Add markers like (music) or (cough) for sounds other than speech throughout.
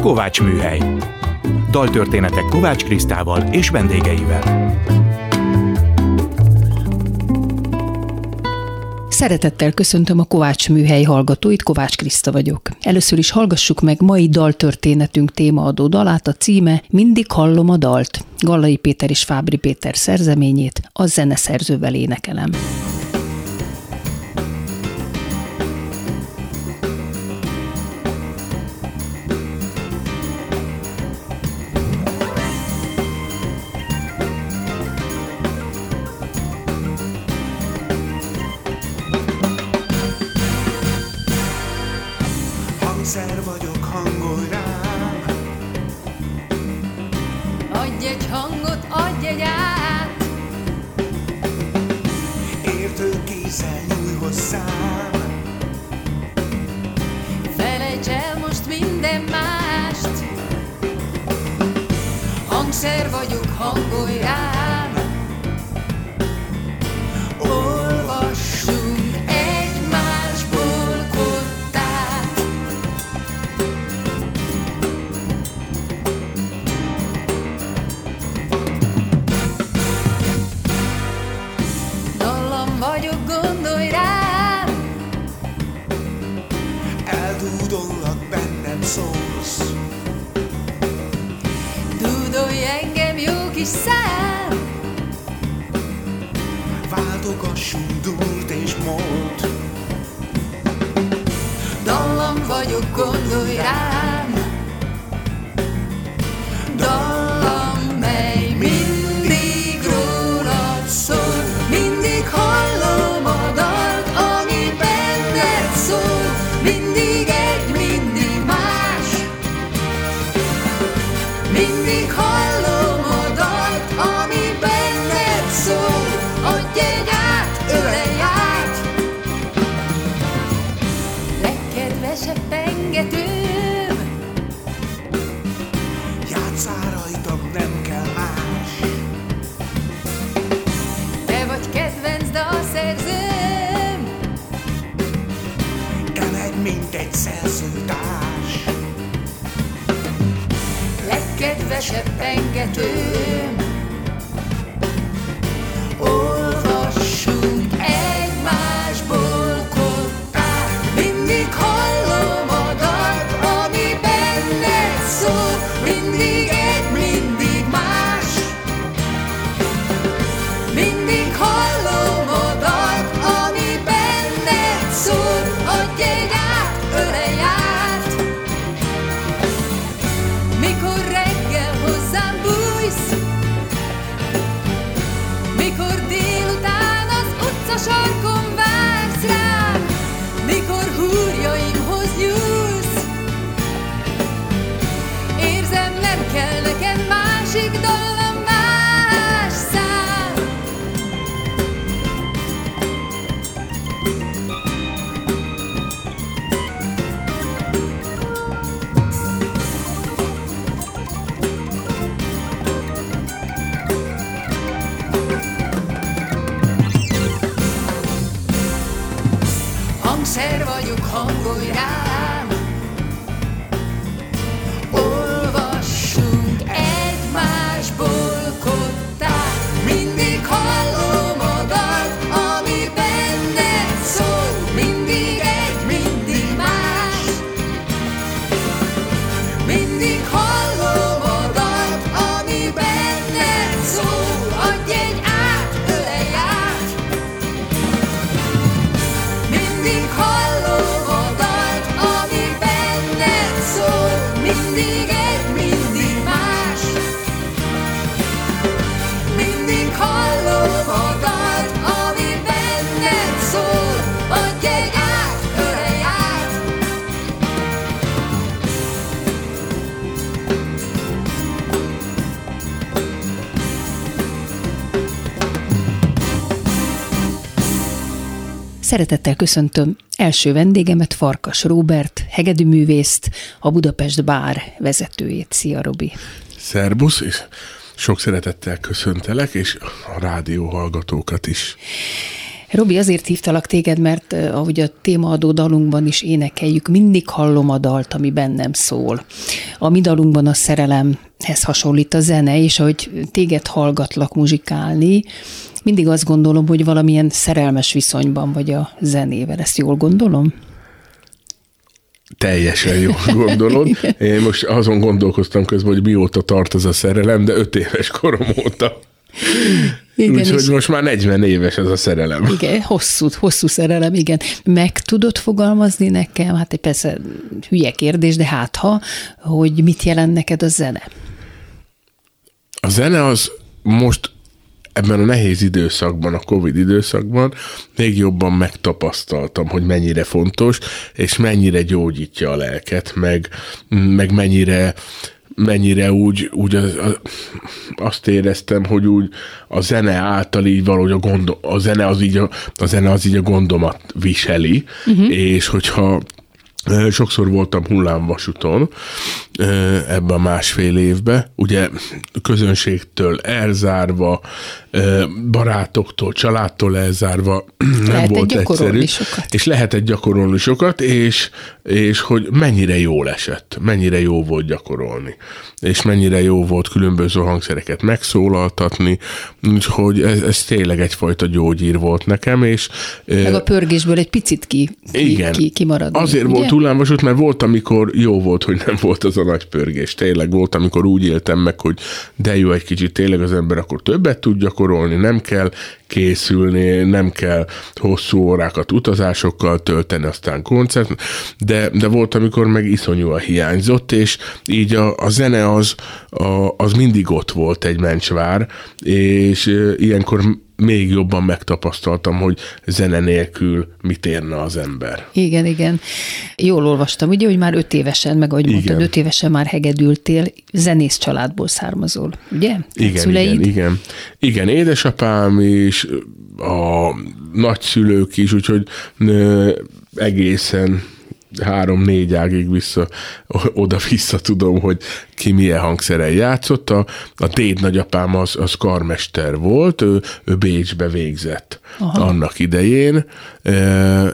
Kovács Műhely. Daltörténetek Kovács Krisztával és vendégeivel. Szeretettel köszöntöm a Kovács Műhely hallgatóit, Kovács Kriszta vagyok. Először is hallgassuk meg mai daltörténetünk témaadó dalát, a címe Mindig hallom a dalt. Gallai Péter és Fábri Péter szerzeményét a zeneszerzővel énekelem. kis szem. Váltogassunk dúrt és mond. Dallam vagyok, gondolj rá. sebbengető. Szeretettel köszöntöm első vendégemet, Farkas Róbert, hegedűművészt, a Budapest Bár vezetőjét. Szia, Robi! Szerbusz, és sok szeretettel köszöntelek, és a rádió hallgatókat is. Robi, azért hívtalak téged, mert ahogy a témaadó dalunkban is énekeljük, mindig hallom a dalt, ami bennem szól. A mi dalunkban a szerelemhez hasonlít a zene, és ahogy téged hallgatlak muzsikálni, mindig azt gondolom, hogy valamilyen szerelmes viszonyban vagy a zenével. Ezt jól gondolom? Teljesen jól (laughs) gondolod. Én most azon gondolkoztam közben, hogy mióta tart ez a szerelem, de öt éves korom óta. Úgyhogy most már 40 éves ez a szerelem. Igen, hosszú, hosszú szerelem, igen. Meg tudod fogalmazni nekem, hát egy persze hülye kérdés, de hát ha, hogy mit jelent neked a zene? A zene az most ebben a nehéz időszakban, a Covid időszakban még jobban megtapasztaltam, hogy mennyire fontos, és mennyire gyógyítja a lelket, meg, meg mennyire mennyire úgy, úgy az, az, azt éreztem, hogy úgy a zene által így valahogy a, gondom, a zene az így a, a zene az így a gondomat viseli, uh-huh. és hogyha Sokszor voltam hullámvasúton ebben a másfél évben, ugye közönségtől elzárva, barátoktól, családtól elzárva (clears throat) nem volt egyszerű. Sokat. És lehetett gyakorolni sokat, és, és hogy mennyire jó esett, mennyire jó volt gyakorolni, és mennyire jó volt különböző hangszereket megszólaltatni, úgyhogy ez, ez tényleg egyfajta gyógyír volt nekem, és... Meg a pörgésből egy picit ki, ki, igen, ki, kimaradni. Azért ugye? volt hullámvasút, mert volt, amikor jó volt, hogy nem volt az a nagy pörgés. Tényleg volt, amikor úgy éltem meg, hogy de jó egy kicsit tényleg az ember akkor többet tud gyakorolni, nem kell készülni, nem kell hosszú órákat utazásokkal tölteni, aztán koncert, de, de volt, amikor meg iszonyúan hiányzott, és így a, a zene az, a, az mindig ott volt egy mencsvár, és ilyenkor még jobban megtapasztaltam, hogy zene nélkül mit érne az ember. Igen, igen. Jól olvastam, ugye, hogy már öt évesen, meg ahogy igen. mondtad, öt évesen már hegedültél, zenész családból származol, ugye? Igen, Szüleid? igen, igen. Igen, édesapám is, a nagyszülők is, úgyhogy egészen három-négy ágig vissza, oda-vissza tudom, hogy ki milyen hangszeren játszott. A, a déd nagyapám az, az karmester volt, ő, ő Bécsbe végzett Aha. annak idején,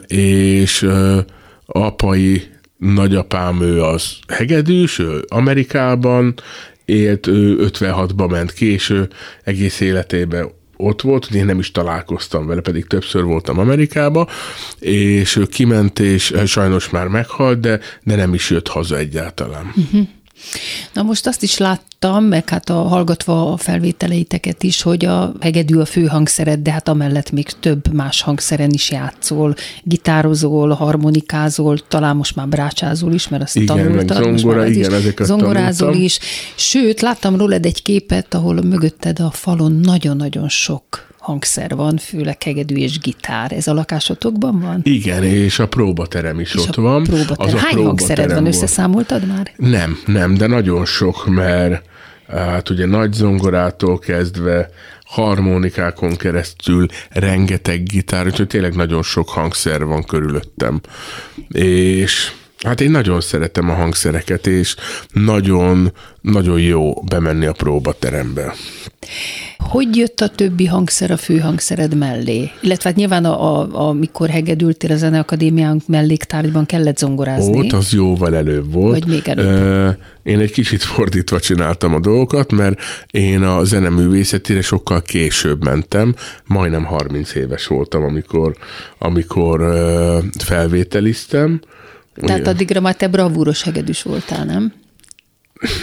és apai nagyapám ő az hegedűs, ő Amerikában élt, ő 56-ba ment késő, egész életében ott volt, hogy én nem is találkoztam vele, pedig többször voltam Amerikába, és ő kiment, és sajnos már meghalt, de, de nem is jött haza egyáltalán. Uh-huh. Na most azt is láttam, meg hát a, hallgatva a felvételeiteket is, hogy a hegedű a fő hangszered, de hát amellett még több más hangszeren is játszol, gitározol, harmonikázol, talán most már brácsázol is, mert azt igen, tanultad. Meg zongora, most igen, ezeket Zongorázol tanultam. is. Sőt, láttam rólad egy képet, ahol mögötted a falon nagyon-nagyon sok hangszer van, főleg hegedű és gitár. Ez a lakásotokban van? Igen, és a próbaterem is és ott van. Próbaterem. Az a Hány próbaterem hangszered van, összeszámoltad már? Nem, nem, de nagyon sok, mert hát ugye nagy zongorától kezdve harmonikákon keresztül rengeteg gitár, úgyhogy tényleg nagyon sok hangszer van körülöttem. És Hát én nagyon szeretem a hangszereket, és nagyon, nagyon jó bemenni a próbaterembe. Hogy jött a többi hangszer a főhangszered mellé? Illetve hát nyilván, a, a, amikor hegedültél a Zeneakadémiánk melléktárgyban kellett zongorázni. Ott az jóval előbb volt. Vagy még előbb? Én egy kicsit fordítva csináltam a dolgokat, mert én a zeneművészetére sokkal később mentem, majdnem 30 éves voltam, amikor, amikor felvételiztem, tehát addigra már te bravúros hegedűs voltál, nem?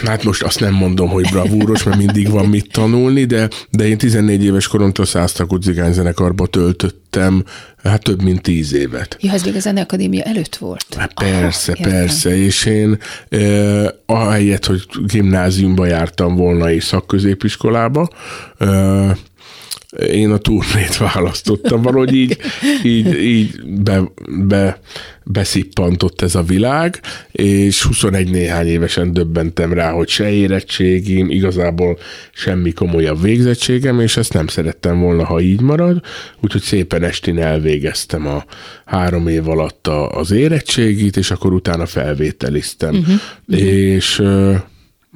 Hát most azt nem mondom, hogy bravúros, mert mindig van mit tanulni, de, de én 14 éves koromtól száztakut zigányzenekarba töltöttem hát több mint tíz évet. Ja, ez még a Zeneakadémia előtt volt? Hát persze, Aha, persze, és én eh, ahelyett, hogy gimnáziumba jártam volna és szakközépiskolába, eh, én a turnét választottam. Valahogy így, így, így be, be, beszippantott ez a világ, és 21 néhány évesen döbbentem rá, hogy se érettségim, igazából semmi komolyabb végzettségem, és ezt nem szerettem volna, ha így marad, úgyhogy szépen estin elvégeztem a három év alatt az érettségit, és akkor utána felvételiztem. Uh-huh. És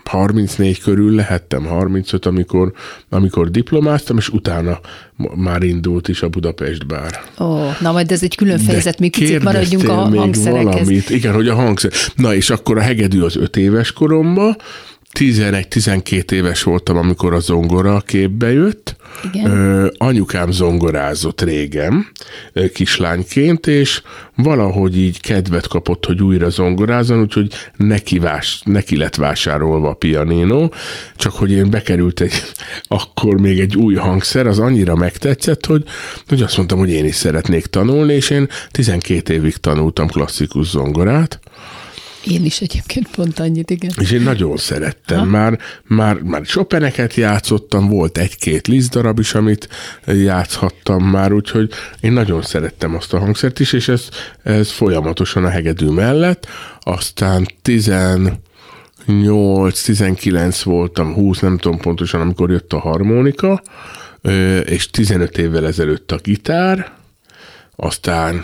34 körül lehettem, 35, amikor, amikor diplomáztam, és utána már indult is a Budapest bár. Ó, na majd ez egy külön fejezet, még kicsit maradjunk a hangszerekhez. Valamit. Igen, hogy a hangszer. Na és akkor a hegedű az öt éves koromban, 11-12 éves voltam, amikor a zongora képbe jött. Igen. Ö, anyukám zongorázott régen, kislányként, és valahogy így kedvet kapott, hogy újra zongorázon, úgyhogy neki, vás, neki lett vásárolva a pianino, csak hogy én bekerült egy, (laughs) akkor még egy új hangszer, az annyira megtetszett, hogy, hogy azt mondtam, hogy én is szeretnék tanulni, és én 12 évig tanultam klasszikus zongorát, én is egyébként pont annyit, igen. És én nagyon szerettem. Már, már, már Chopineket játszottam, volt egy-két Liszt darab is, amit játszhattam már, úgyhogy én nagyon szerettem azt a hangszert is, és ez, ez folyamatosan a hegedű mellett. Aztán 18-19 voltam, 20, nem tudom pontosan, amikor jött a harmonika, és 15 évvel ezelőtt a gitár, aztán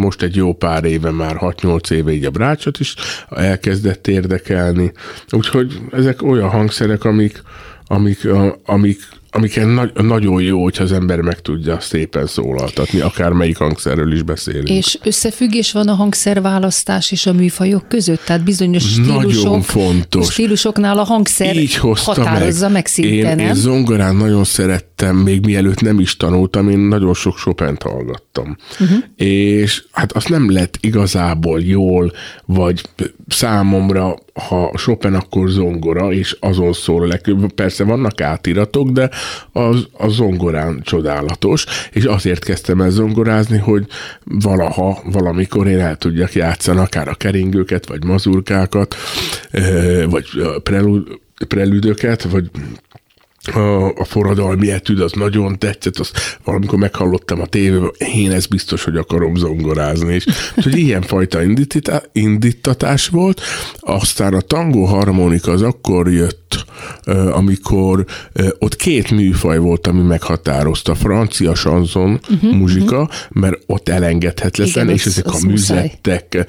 most egy jó pár éve, már 6-8 éve így a brácsot is elkezdett érdekelni. Úgyhogy ezek olyan hangszerek, amik, amik, amik amiken nagy, nagyon jó, hogyha az ember meg tudja szépen szólaltatni, akár melyik hangszerről is beszélünk. És összefüggés van a hangszerválasztás és a műfajok között? Tehát bizonyos stílusok, nagyon fontos. stílusoknál a hangszer Így határozza meg, meg szinte, én, nem? Én zongorán nagyon szerettem, még mielőtt nem is tanultam, én nagyon sok chopin hallgattam. Uh-huh. És hát azt nem lett igazából jól, vagy számomra ha Chopin, akkor zongora, és azon szól legtöbb. Persze vannak átiratok, de az, a zongorán csodálatos, és azért kezdtem el zongorázni, hogy valaha, valamikor én el tudjak játszani akár a keringőket, vagy mazurkákat, vagy prelüdöket, vagy a, a forradalmi etűd az nagyon tetszett, azt valamikor meghallottam a tévében, én ez biztos, hogy akarom zongorázni, és hogy (laughs) ilyen fajta indítatás volt, aztán a tangó harmonika az akkor jött, amikor ott két műfaj volt, ami meghatározta, a francia sanzon uh-huh, muzsika, uh-huh. mert ott elengedhetetlen, Igen, és ezek az, a műzettek,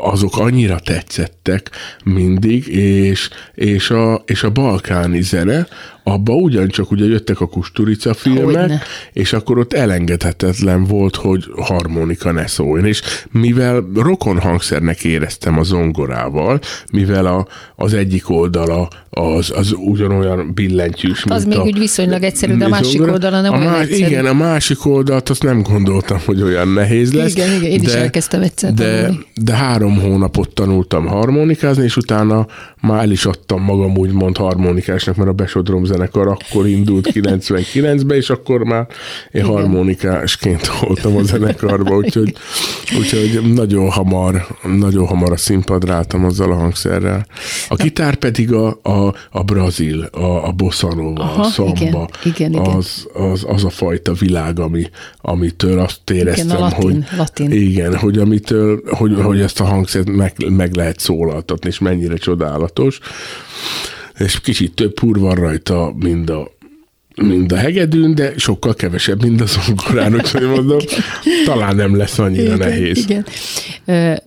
azok annyira tetszettek mindig, és, és, a, és a balkáni zene, abba ugyancsak ugye jöttek a Kusturica filmek, Hogyne. és akkor ott elengedhetetlen volt, hogy harmonika ne szóljon. És mivel rokon hangszernek éreztem a zongorával, mivel a, az egyik oldala az, az ugyanolyan billentyűs, hát Az mint még a, úgy viszonylag egyszerű, de a másik oldala nem a olyan más, egyszerű. Igen, a másik oldalt azt nem gondoltam, hogy olyan nehéz lesz. Igen, igen, én de, is elkezdtem egyszer de, de három hónapot tanultam harmonikázni, és utána már el is adtam magam úgymond harmonikásnak, mert a Besodrom zenekar akkor indult (laughs) 99-be, és akkor már én Igen. harmonikásként voltam a zenekarban, úgyhogy, úgyhogy nagyon hamar, nagyon hamar a színpadra álltam azzal a hangszerrel. A gitár pedig a, a, a brazil, a, a bossa nova, a szamba, igen, igen, az, az, az, a fajta világ, ami, amitől azt éreztem, igen, latin, hogy latin. igen, hogy amitől, hogy, hogy ezt a hangszert meg, meg lehet szólaltatni, és mennyire csodálatos és kicsit több pur van rajta, mint a, mint a hegedűn, de sokkal kevesebb, mint a zongorán, úgyhogy mondom, talán nem lesz annyira igen, nehéz. Igen.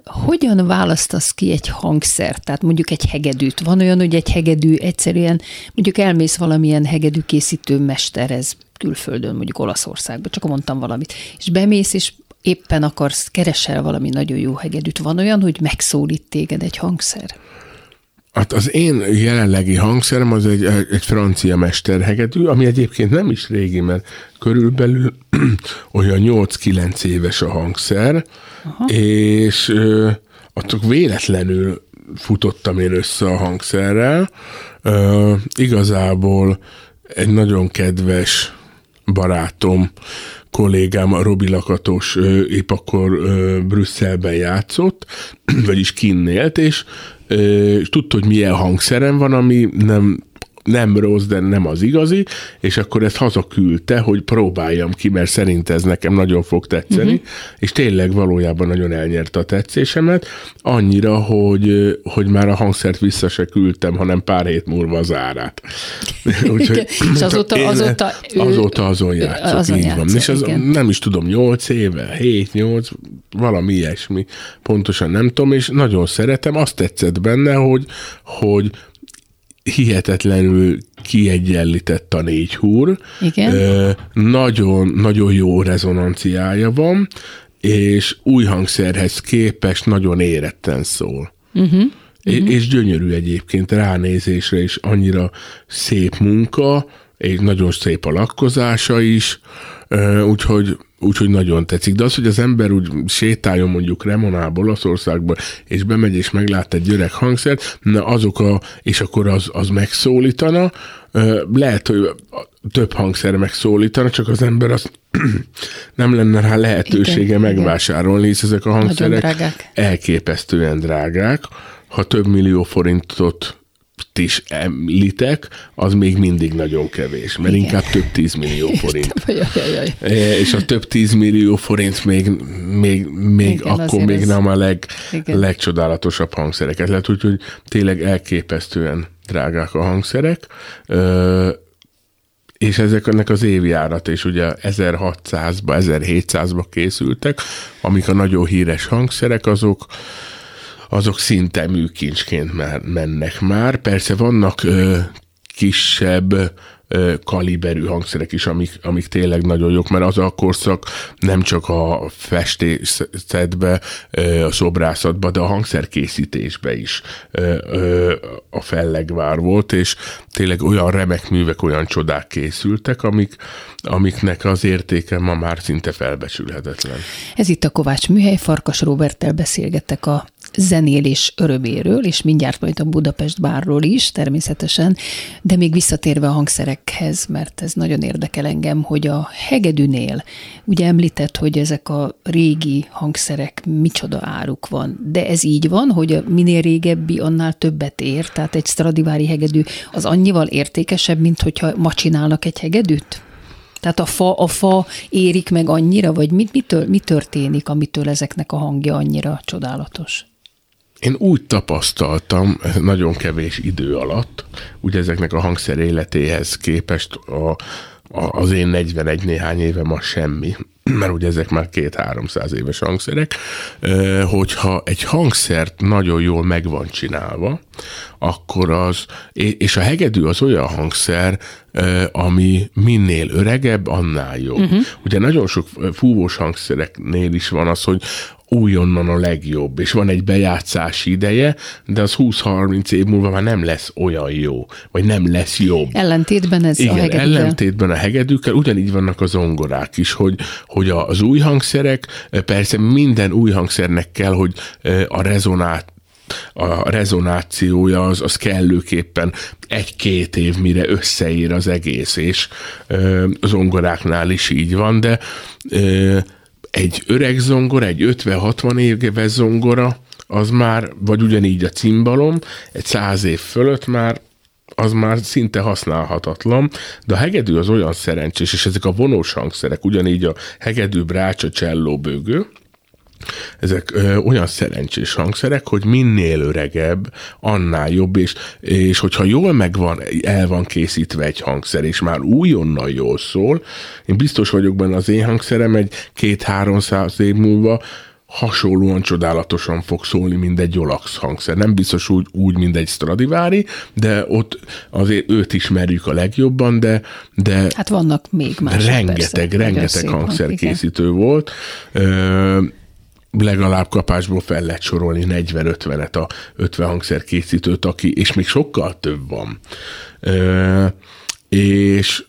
hogyan választasz ki egy hangszert, tehát mondjuk egy hegedűt? Van olyan, hogy egy hegedű egyszerűen, mondjuk elmész valamilyen hegedű készítő mesterhez külföldön, mondjuk Olaszországba, csak mondtam valamit, és bemész, és éppen akarsz, keresel valami nagyon jó hegedűt. Van olyan, hogy megszólít téged egy hangszer? Hát az én jelenlegi hangszerem az egy, egy francia mesterhegedű, ami egyébként nem is régi, mert körülbelül (clears throat) olyan 8-9 éves a hangszer, Aha. és ö, csak véletlenül futottam én össze a hangszerrel. Ö, igazából egy nagyon kedves barátom, kollégám, a Robi Lakatos épp akkor Brüsszelben játszott, (clears throat) vagyis kinnélt, és és tudta, hogy milyen hangszerem van, ami nem nem rossz, de nem az igazi, és akkor ezt hazaküldte, hogy próbáljam ki, mert szerint ez nekem nagyon fog tetszeni, uh-huh. és tényleg valójában nagyon elnyerte a tetszésemet, annyira, hogy, hogy már a hangszert vissza se küldtem, hanem pár hét múlva az árát. (laughs) Úgyhogy, és (laughs) azóta, én, azóta, ő, azóta azon játszok, azon így játszok, van. És az, nem is tudom, 8 éve, 7-8, valami ilyesmi, pontosan nem tudom, és nagyon szeretem, azt tetszett benne, hogy, hogy hihetetlenül kiegyenlített a négy húr. Igen. Ö, nagyon, nagyon jó rezonanciája van, és új hangszerhez képest nagyon éretten szól. Uh-huh. Uh-huh. És gyönyörű egyébként ránézésre is, annyira szép munka, és nagyon szép a lakkozása is, úgyhogy Úgyhogy nagyon tetszik. De az, hogy az ember úgy sétáljon mondjuk Remonából, Olaszországba, és bemegy és meglát egy öreg hangszert, na azok a, és akkor az, az megszólítana, lehet, hogy több hangszer megszólítana, csak az ember az (clears throat) nem lenne rá lehetősége igen, megvásárolni, hisz ezek a hangszerek elképesztően drágák. Ha több millió forintot is említek, az még mindig nagyon kevés, mert Igen. inkább több tízmillió forint. E, és a több tízmillió forint még, még, még Igen, akkor még nem a leg, legcsodálatosabb hangszereket lehet, úgyhogy tényleg elképesztően drágák a hangszerek, és ezeknek az évjárat és ugye 1600-ba, 1700-ba készültek, amik a nagyon híres hangszerek, azok azok szinte műkincsként mennek már. Persze vannak ö, kisebb kaliberű hangszerek is, amik, amik tényleg nagyon jók, mert az a korszak nem csak a festészetbe, a szobrászatba, de a hangszerkészítésbe is a fellegvár volt, és tényleg olyan remek művek, olyan csodák készültek, amik, amiknek az értéke ma már szinte felbecsülhetetlen. Ez itt a Kovács Műhely, Farkas Roberttel beszélgettek a zenélés öröméről, és mindjárt majd a Budapest bárról is természetesen, de még visszatérve a hangszerekhez, mert ez nagyon érdekel engem, hogy a hegedűnél, ugye említett, hogy ezek a régi hangszerek micsoda áruk van, de ez így van, hogy minél régebbi, annál többet ér, tehát egy Stradivári hegedű az annyival értékesebb, mint hogyha ma csinálnak egy hegedűt? Tehát a fa, a fa érik meg annyira, vagy mit, mitől, mi történik, amitől ezeknek a hangja annyira csodálatos? Én úgy tapasztaltam nagyon kevés idő alatt, ugye ezeknek a hangszer életéhez képest a, a, az én 41 néhány évem a semmi, mert ugye ezek már két-háromszáz éves hangszerek, hogyha egy hangszert nagyon jól meg van csinálva, akkor az, és a hegedű az olyan hangszer, ami minél öregebb, annál jobb. Uh-huh. Ugye nagyon sok fúvós hangszereknél is van az, hogy újonnan a legjobb, és van egy bejátszási ideje, de az 20-30 év múlva már nem lesz olyan jó, vagy nem lesz jobb. Ellentétben ez Igen, a hegedűkkel. ellentétben a hegedűkkel, ugyanígy vannak az zongorák is, hogy, hogy az új hangszerek, persze minden új hangszernek kell, hogy a rezonát a rezonációja az, az kellőképpen egy-két év, mire összeír az egész, és az zongoráknál is így van, de egy öreg zongora, egy 50-60 éves zongora, az már, vagy ugyanígy a cimbalom, egy száz év fölött már az már szinte használhatatlan, de a hegedű az olyan szerencsés, és ezek a vonós hangszerek, ugyanígy a hegedű, brácsa, cselló, bőgő, ezek ö, olyan szerencsés hangszerek, hogy minél öregebb, annál jobb, és, és hogyha jól megvan, el van készítve egy hangszer, és már újonnan jól szól, én biztos vagyok benne az én hangszerem egy két-háromszáz év múlva hasonlóan csodálatosan fog szólni, mint egy Jolax hangszer. Nem biztos úgy, úgy, mint egy Stradivári, de ott azért őt ismerjük a legjobban, de, de hát vannak még más. Rengeteg, persze, rengeteg hangszerkészítő volt. Ö, legalább kapásból fel lehet sorolni 40-50-et a 50 hangszer készítőt, aki, és még sokkal több van. Ö, és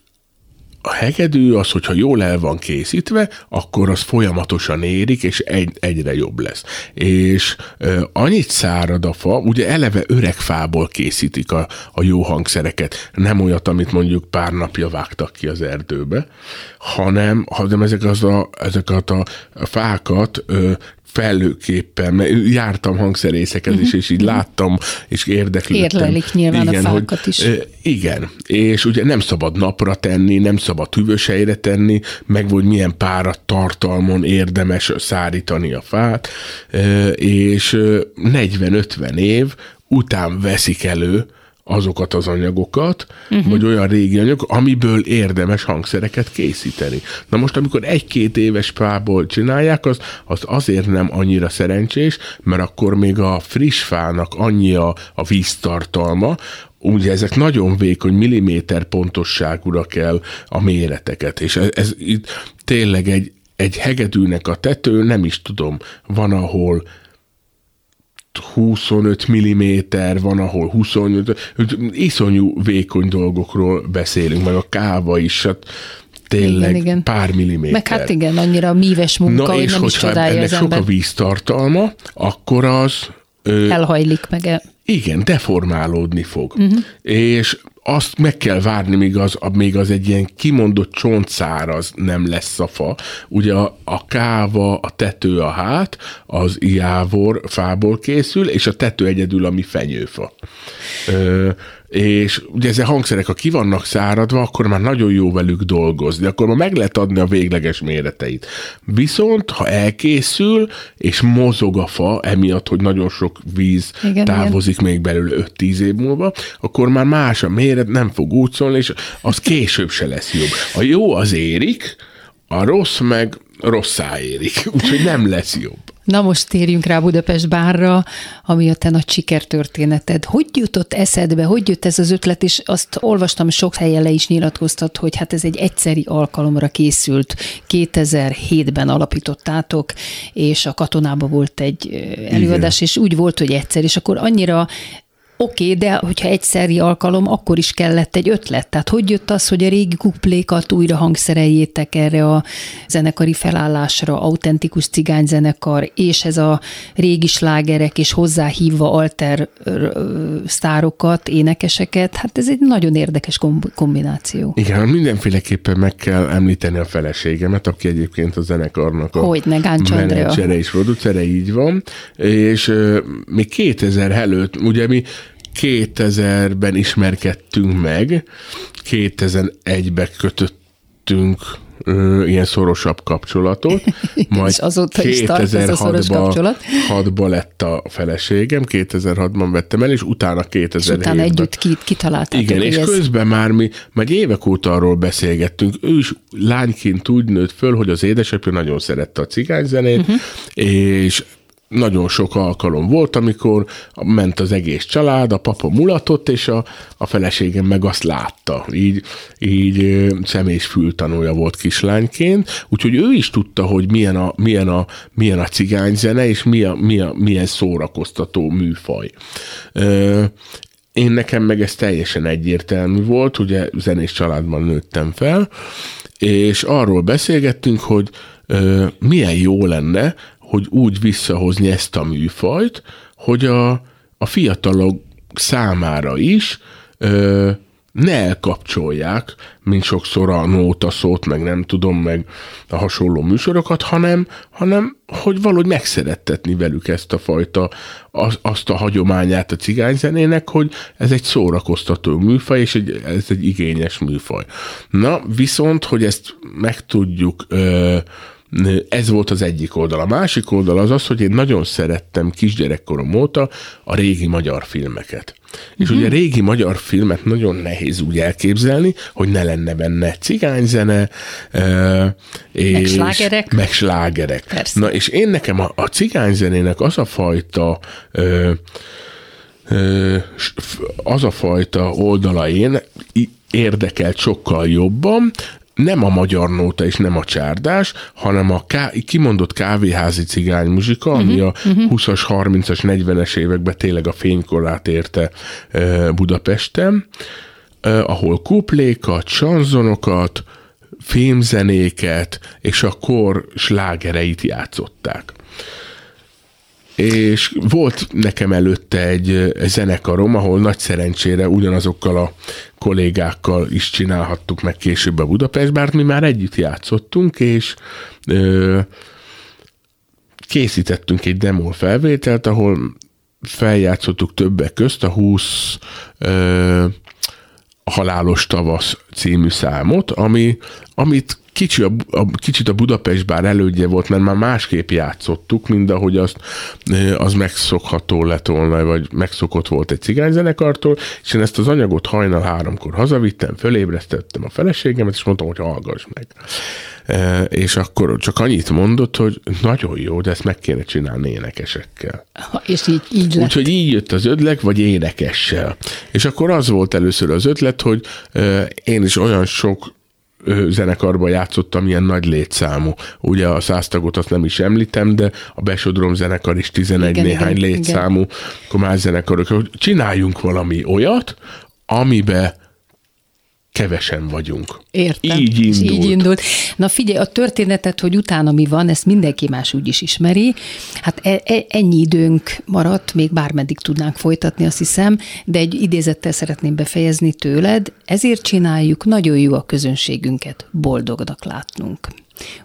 a hegedű az, hogyha jól el van készítve, akkor az folyamatosan érik, és egy, egyre jobb lesz. És ö, annyit szárad a fa, ugye eleve öreg fából készítik a, a jó hangszereket, nem olyat, amit mondjuk pár napja vágtak ki az erdőbe, hanem, hanem ezek az a, ezeket a, fákat ö, felőképpen, mert jártam hangszerészeket uh-huh. is, és így láttam, és érdeklődtem. Érlelik nyilván igen, a fákat hogy, is. Igen, és ugye nem szabad napra tenni, nem szabad hűvös helyre tenni, meg hogy milyen párat tartalmon érdemes szárítani a fát, és 40-50 év után veszik elő azokat az anyagokat, uh-huh. vagy olyan régi anyagok, amiből érdemes hangszereket készíteni. Na most, amikor egy-két éves fából csinálják, az, az azért nem annyira szerencsés, mert akkor még a friss fának annyi a, a víztartalma, ugye ezek nagyon vékony, milliméter pontosságúra kell a méreteket, és ez, ez itt tényleg egy, egy hegedűnek a tető, nem is tudom, van ahol 25 mm, van, ahol 25, iszonyú vékony dolgokról beszélünk, meg a káva is, hát tényleg igen, igen. pár milliméter. Meg hát igen, annyira míves munka, Na hogy és nem is csodálja ennek az sok a víztartalma, akkor az ö, Elhajlik meg el. igen, deformálódni fog. Uh-huh. És azt meg kell várni, míg az, még az egy ilyen kimondott csontszáraz nem lesz a fa. Ugye a, a káva, a tető, a hát, az iávor fából készül, és a tető egyedül, ami fenyőfa. Ö, és ugye ezek a hangszerek, ha ki vannak száradva, akkor már nagyon jó velük dolgozni, akkor már meg lehet adni a végleges méreteit. Viszont, ha elkészül, és mozog a fa, emiatt, hogy nagyon sok víz Igen, távozik igen. még belőle 5-10 év múlva, akkor már más a méret, nem fog úgy szólni, és az később se lesz jobb. A jó az érik, a rossz meg rosszá érik, (laughs) úgyhogy nem lesz jobb. Na most térjünk rá Budapest bárra, ami a te nagy sikertörténeted. Hogy jutott eszedbe, hogy jött ez az ötlet, és azt olvastam, sok helyen le is nyilatkoztat, hogy hát ez egy egyszeri alkalomra készült. 2007-ben alapítottátok, és a katonában volt egy előadás, Igen. és úgy volt, hogy egyszer, és akkor annyira Oké, okay, de hogyha egyszeri alkalom, akkor is kellett egy ötlet. Tehát hogy jött az, hogy a régi kuplékat újra hangszereljétek erre a zenekari felállásra, autentikus cigányzenekar, és ez a régi slágerek, és hozzáhívva alter sztárokat, énekeseket, hát ez egy nagyon érdekes kom- kombináció. Igen, mindenféleképpen meg kell említeni a feleségemet, aki egyébként a zenekarnak a Hogyne, menedzsere és producere, így van. És uh, még 2000 előtt, ugye mi 2000-ben ismerkedtünk meg, 2001-ben kötöttünk ö, ilyen szorosabb kapcsolatot. Igen, (laughs) és azóta is tart ez a szoros kapcsolat. (laughs) 2006-ban lett a feleségem, 2006-ban vettem el, és utána 2007-ben. És utána együtt ki, kitaláltátok, Igen, és ez... közben már mi, már évek óta arról beszélgettünk, ő is lányként úgy nőtt föl, hogy az édesapja nagyon szerette a cigányzenét, uh-huh. és nagyon sok alkalom volt, amikor ment az egész család, a papa mulatott, és a, a feleségem meg azt látta. Így, így ö, szem és fültanúja volt kislányként, úgyhogy ő is tudta, hogy milyen a, milyen a, milyen a cigányzene, és mi a, mi a, milyen szórakoztató műfaj. Ö, én nekem meg ez teljesen egyértelmű volt, ugye zenés családban nőttem fel, és arról beszélgettünk, hogy ö, milyen jó lenne, hogy úgy visszahozni ezt a műfajt, hogy a, a fiatalok számára is ö, ne elkapcsolják, mint sokszor a nóta szót, meg nem tudom, meg a hasonló műsorokat, hanem, hanem hogy valahogy megszerettetni velük ezt a fajta, az, azt a hagyományát a cigányzenének, hogy ez egy szórakoztató műfaj, és egy, ez egy igényes műfaj. Na, viszont, hogy ezt meg tudjuk ö, ez volt az egyik oldal. A másik oldal az az, hogy én nagyon szerettem kisgyerekkorom óta a régi magyar filmeket. És Mhm. ugye a régi magyar filmet nagyon nehéz úgy elképzelni, hogy ne lenne benne cigányzene, ö, és slágerek. Meg slágerek. Persze. Na és én nekem a, a cigányzenének az a fajta s- f- az a fajta oldala én i- érdekelt sokkal jobban, nem a magyar nóta és nem a csárdás, hanem a ká- kimondott kávéházi cigány muzsika, ami a 20-as, 30-as, 40-es években tényleg a fénykorát érte Budapesten, ahol kuplékat, sanzonokat, filmzenéket és a kor slágereit játszották és volt nekem előtte egy, zenekarom, ahol nagy szerencsére ugyanazokkal a kollégákkal is csinálhattuk meg később a Budapest, bár mi már együtt játszottunk, és ö, készítettünk egy demo felvételt, ahol feljátszottuk többek közt a 20 ö, Halálos tavasz című számot, ami, amit kicsi a, a, kicsit a Budapest bár elődje volt, mert már másképp játszottuk, mint ahogy azt, az megszokható lett volna, vagy megszokott volt egy cigányzenekartól, és én ezt az anyagot hajnal háromkor hazavittem, fölébresztettem a feleségemet, és mondtam, hogy hallgass meg. E, és akkor csak annyit mondott, hogy nagyon jó, de ezt meg kéne csinálni énekesekkel. És így, így lett. Úgyhogy így jött az ötlet, vagy énekessel. És akkor az volt először az ötlet, hogy én is olyan sok zenekarban játszottam ilyen nagy létszámú. Ugye a száztagot azt nem is említem, de a Besodrom zenekar is 11 igen, néhány igen, létszámú igen. komás zenekarok. Csináljunk valami olyat, amibe kevesen vagyunk. Értem. Így indult. így indult. Na figyelj, a történetet, hogy utána mi van, ezt mindenki más úgy is ismeri. Hát e- e- ennyi időnk maradt, még bármeddig tudnánk folytatni, azt hiszem, de egy idézettel szeretném befejezni tőled. Ezért csináljuk, nagyon jó a közönségünket boldognak látnunk.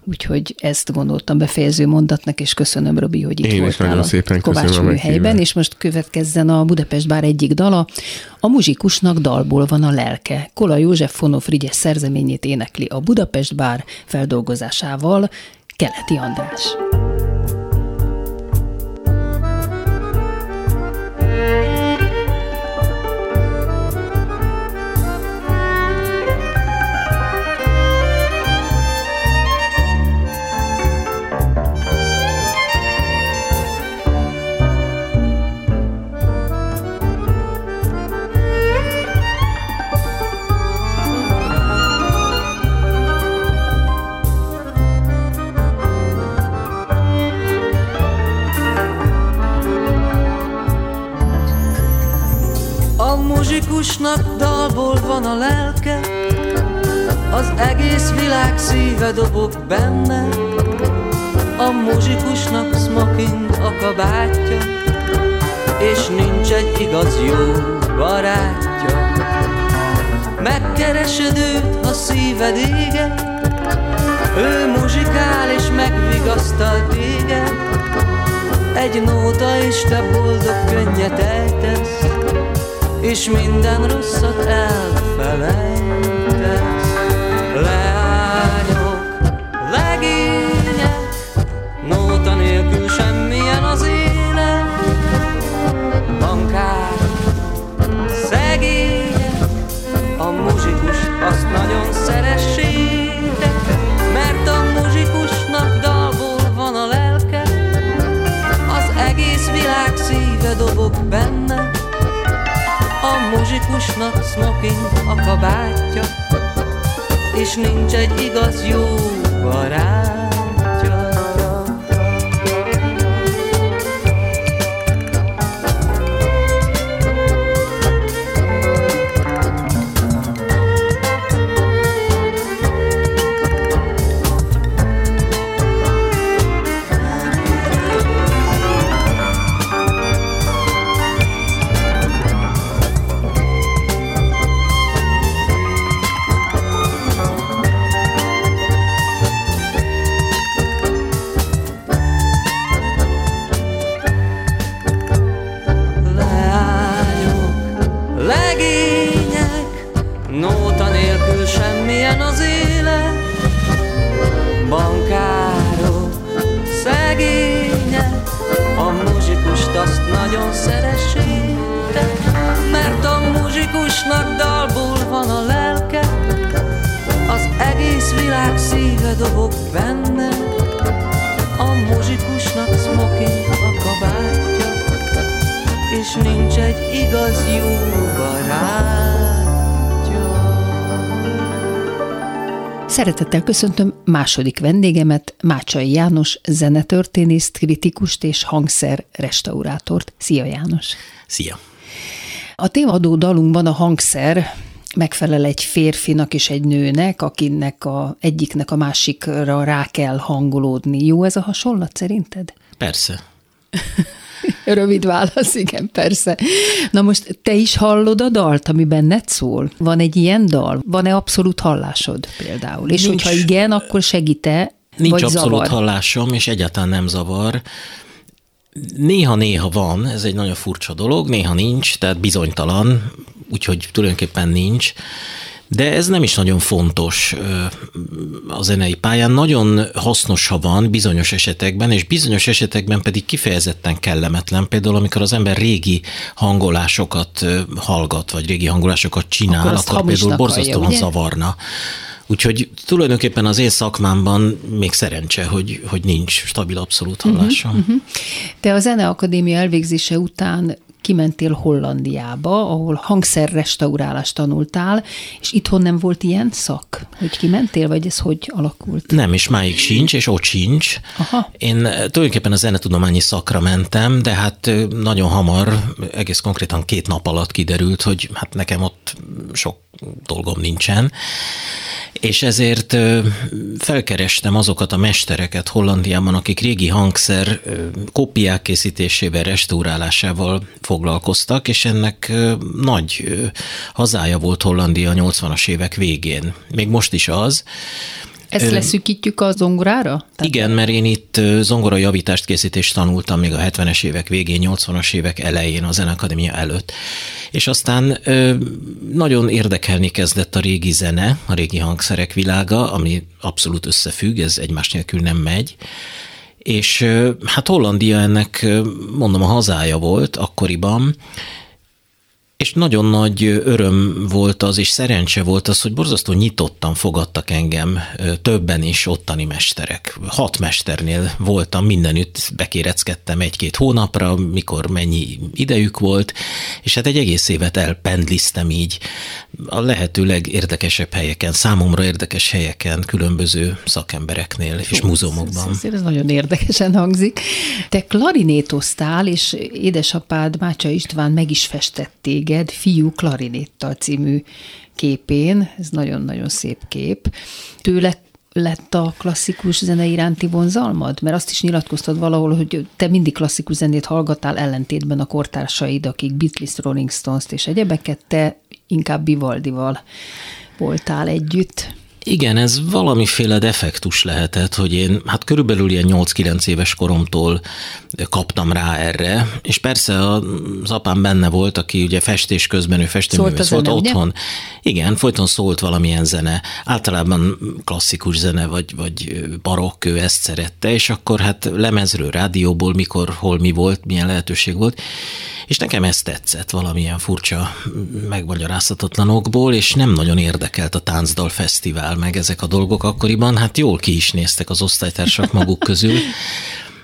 Úgyhogy ezt gondoltam befejező mondatnak, és köszönöm, Robi, hogy itt Én voltál is nagyon a szépen Kovács műhelyben, és most következzen a Budapest Bár egyik dala. A muzsikusnak dalból van a lelke. Kola József Fonó Frigyes szerzeményét énekli a Budapest Bár feldolgozásával Keleti András. Muzsikusnak dalból van a lelke, az egész világ szíve dobog benne, a muzsikusnak smoking a kabátja, és nincs egy igaz jó barátja. Megkeresed őt, ha szíved ége, ő muzsikál és megvigasztal téged, egy nóta és te boldog könnyet ejtesz, és minden rosszat elfelejtesz. És nincs egy igaz jó barát. Szeretettel köszöntöm második vendégemet, Mácsai János, zenetörténészt, kritikust és hangszer restaurátort. Szia János! Szia! A témadó dalunkban a hangszer megfelel egy férfinak és egy nőnek, akinek a, egyiknek a másikra rá kell hangolódni. Jó ez a hasonlat szerinted? Persze. (laughs) Rövid válasz, igen, persze. Na most te is hallod a dalt, ami benned szól? Van egy ilyen dal? Van-e abszolút hallásod például? És Nincs. hogyha igen, akkor segíte, Nincs vagy abszolút zavar? hallásom, és egyáltalán nem zavar. Néha-néha van, ez egy nagyon furcsa dolog, néha nincs, tehát bizonytalan, úgyhogy tulajdonképpen nincs. De ez nem is nagyon fontos a zenei pályán. Nagyon hasznos, ha van bizonyos esetekben, és bizonyos esetekben pedig kifejezetten kellemetlen. Például, amikor az ember régi hangolásokat hallgat, vagy régi hangolásokat csinál, akkor, akkor például borzasztóan zavarna. Úgyhogy tulajdonképpen az én szakmámban még szerencse, hogy, hogy nincs stabil abszolút hallásom. Uh-huh, uh-huh. Te a Zeneakadémia elvégzése után kimentél Hollandiába, ahol hangszerrestaurálást tanultál, és itthon nem volt ilyen szak, hogy kimentél, vagy ez hogy alakult? Nem, és máig sincs, és ott sincs. Aha. Én eh, tulajdonképpen a zenetudományi szakra mentem, de hát eh, nagyon hamar, egész konkrétan két nap alatt kiderült, hogy hát nekem ott sok dolgom nincsen, és ezért felkerestem azokat a mestereket Hollandiában, akik régi hangszer kópiák készítésével, restaurálásával foglalkoztak, és ennek nagy hazája volt Hollandia a 80-as évek végén. Még most is az, ezt leszűkítjük a zongorára? Tehát igen, mert én itt zongora javítást készítést tanultam még a 70-es évek végén, 80-as évek elején, a Zenakadémia előtt. És aztán nagyon érdekelni kezdett a régi zene, a régi hangszerek világa, ami abszolút összefügg, ez egymás nélkül nem megy. És hát Hollandia ennek, mondom, a hazája volt akkoriban, és nagyon nagy öröm volt az, és szerencse volt az, hogy borzasztó nyitottan fogadtak engem többen is ottani mesterek. Hat mesternél voltam, mindenütt bekéreckedtem egy-két hónapra, mikor mennyi idejük volt, és hát egy egész évet elpendliztem így a lehető legérdekesebb helyeken, számomra érdekes helyeken, különböző szakembereknél és múzeumokban. Ez, ez nagyon érdekesen hangzik. Te klarinétoztál, és édesapád Mácsa István meg is festették téged Fiú klarinéttal című képén, ez nagyon-nagyon szép kép. Tőle lett a klasszikus zene iránti vonzalmad? Mert azt is nyilatkoztad valahol, hogy te mindig klasszikus zenét hallgattál ellentétben a kortársaid, akik Beatles, Rolling Stones-t és egyebeket, te inkább Vivaldival voltál együtt. Igen, ez valamiféle defektus lehetett, hogy én hát körülbelül ilyen 8-9 éves koromtól kaptam rá erre, és persze az apám benne volt, aki ugye festés közben ő festőművész volt zene, otthon. Ugye? Igen, folyton szólt valamilyen zene, általában klasszikus zene, vagy, vagy barokk, ő ezt szerette, és akkor hát lemezről, rádióból, mikor, hol mi volt, milyen lehetőség volt, és nekem ez tetszett valamilyen furcsa megmagyarázhatatlanokból, és nem nagyon érdekelt a Táncdal Fesztivál, meg ezek a dolgok akkoriban, hát jól ki is néztek az osztálytársak maguk közül,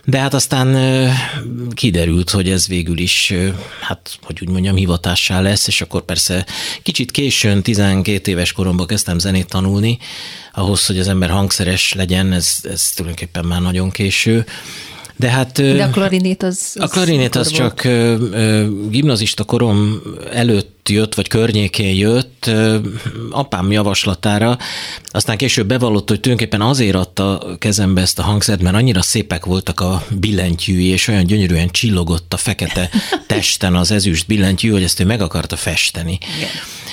de hát aztán kiderült, hogy ez végül is, hát hogy úgy mondjam, hivatássá lesz, és akkor persze kicsit későn, 12 éves koromban kezdtem zenét tanulni, ahhoz, hogy az ember hangszeres legyen, ez, ez tulajdonképpen már nagyon késő. De hát... De a klarinét az... az a klarinét az csak gimnazista korom előtt jött, vagy környékén jött, apám javaslatára, aztán később bevallott, hogy tulajdonképpen azért adta kezembe ezt a hangszert, mert annyira szépek voltak a billentyűi, és olyan gyönyörűen csillogott a fekete (laughs) testen az ezüst billentyű, hogy ezt ő meg akarta festeni. Igen.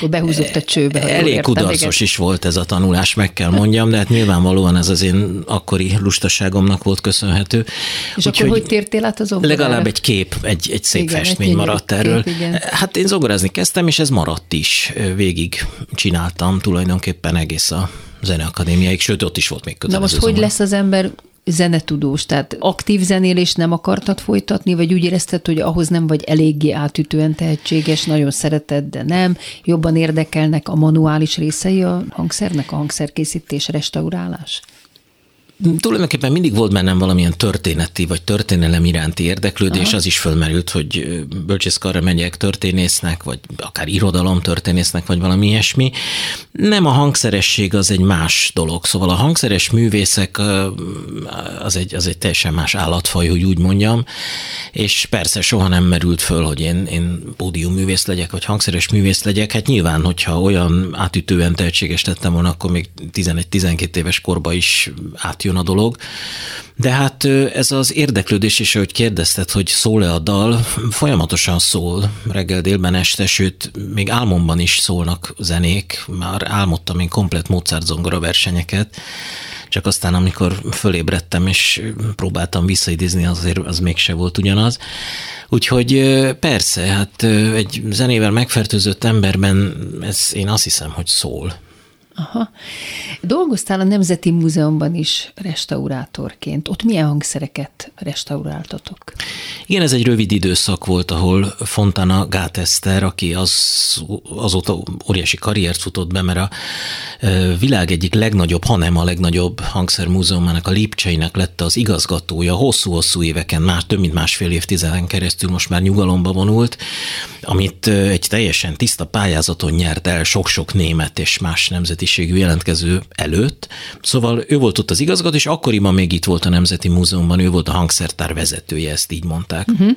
Behúzott a csőbe. Elég kudarcos is volt ez a tanulás, meg kell mondjam, de hát nyilvánvalóan ez az én akkori lustaságomnak volt köszönhető. És Úgy, akkor hogy, hogy tértél át az Legalább egy kép, egy, egy szép igen, festmény egy maradt erről. Kép, igen. Hát én zongorázni kezdtem, kezdtem, és ez maradt is. Végig csináltam tulajdonképpen egész a zeneakadémiáig, sőt, ott is volt még kötelező. Na most hogy lesz az ember zenetudós, tehát aktív zenélés nem akartad folytatni, vagy úgy érezted, hogy ahhoz nem vagy eléggé átütően tehetséges, nagyon szereted, de nem, jobban érdekelnek a manuális részei a hangszernek, a hangszerkészítés, restaurálás? Tulajdonképpen mindig volt bennem valamilyen történeti vagy történelem iránti érdeklődés, Aha. az is fölmerült, hogy bölcsészkarra megyek történésznek, vagy akár irodalom történésznek, vagy valami ilyesmi. Nem a hangszeresség az egy más dolog, szóval a hangszeres művészek az egy, az egy teljesen más állatfaj, hogy úgy mondjam, és persze soha nem merült föl, hogy én, én művész legyek, vagy hangszeres művész legyek. Hát nyilván, hogyha olyan átütően tehetséges lettem volna, akkor még 11-12 éves korba is átjön jön a dolog. De hát ez az érdeklődés is, hogy kérdezted, hogy szól-e a dal, folyamatosan szól, reggel, délben, este, sőt, még álmomban is szólnak zenék. Már álmodtam én komplet Mozart zongora versenyeket, csak aztán amikor fölébredtem és próbáltam visszaidézni, azért az mégse volt ugyanaz. Úgyhogy persze, hát egy zenével megfertőzött emberben ez én azt hiszem, hogy szól. Aha. Dolgoztál a Nemzeti Múzeumban is restaurátorként. Ott milyen hangszereket restauráltatok? Igen, ez egy rövid időszak volt, ahol Fontana Gáteszter, aki az, azóta óriási karriert futott be, mert a világ egyik legnagyobb, hanem a legnagyobb hangszermúzeumának, a Lipcseinek lett az igazgatója hosszú-hosszú éveken, már több mint másfél évtizeden keresztül most már nyugalomba vonult, amit egy teljesen tiszta pályázaton nyert el sok-sok német és más nemzeti nemzetiségű jelentkező előtt. Szóval ő volt ott az igazgató, és akkoriban még itt volt a Nemzeti Múzeumban, ő volt a hangszertár vezetője, ezt így mondták. Uh-huh.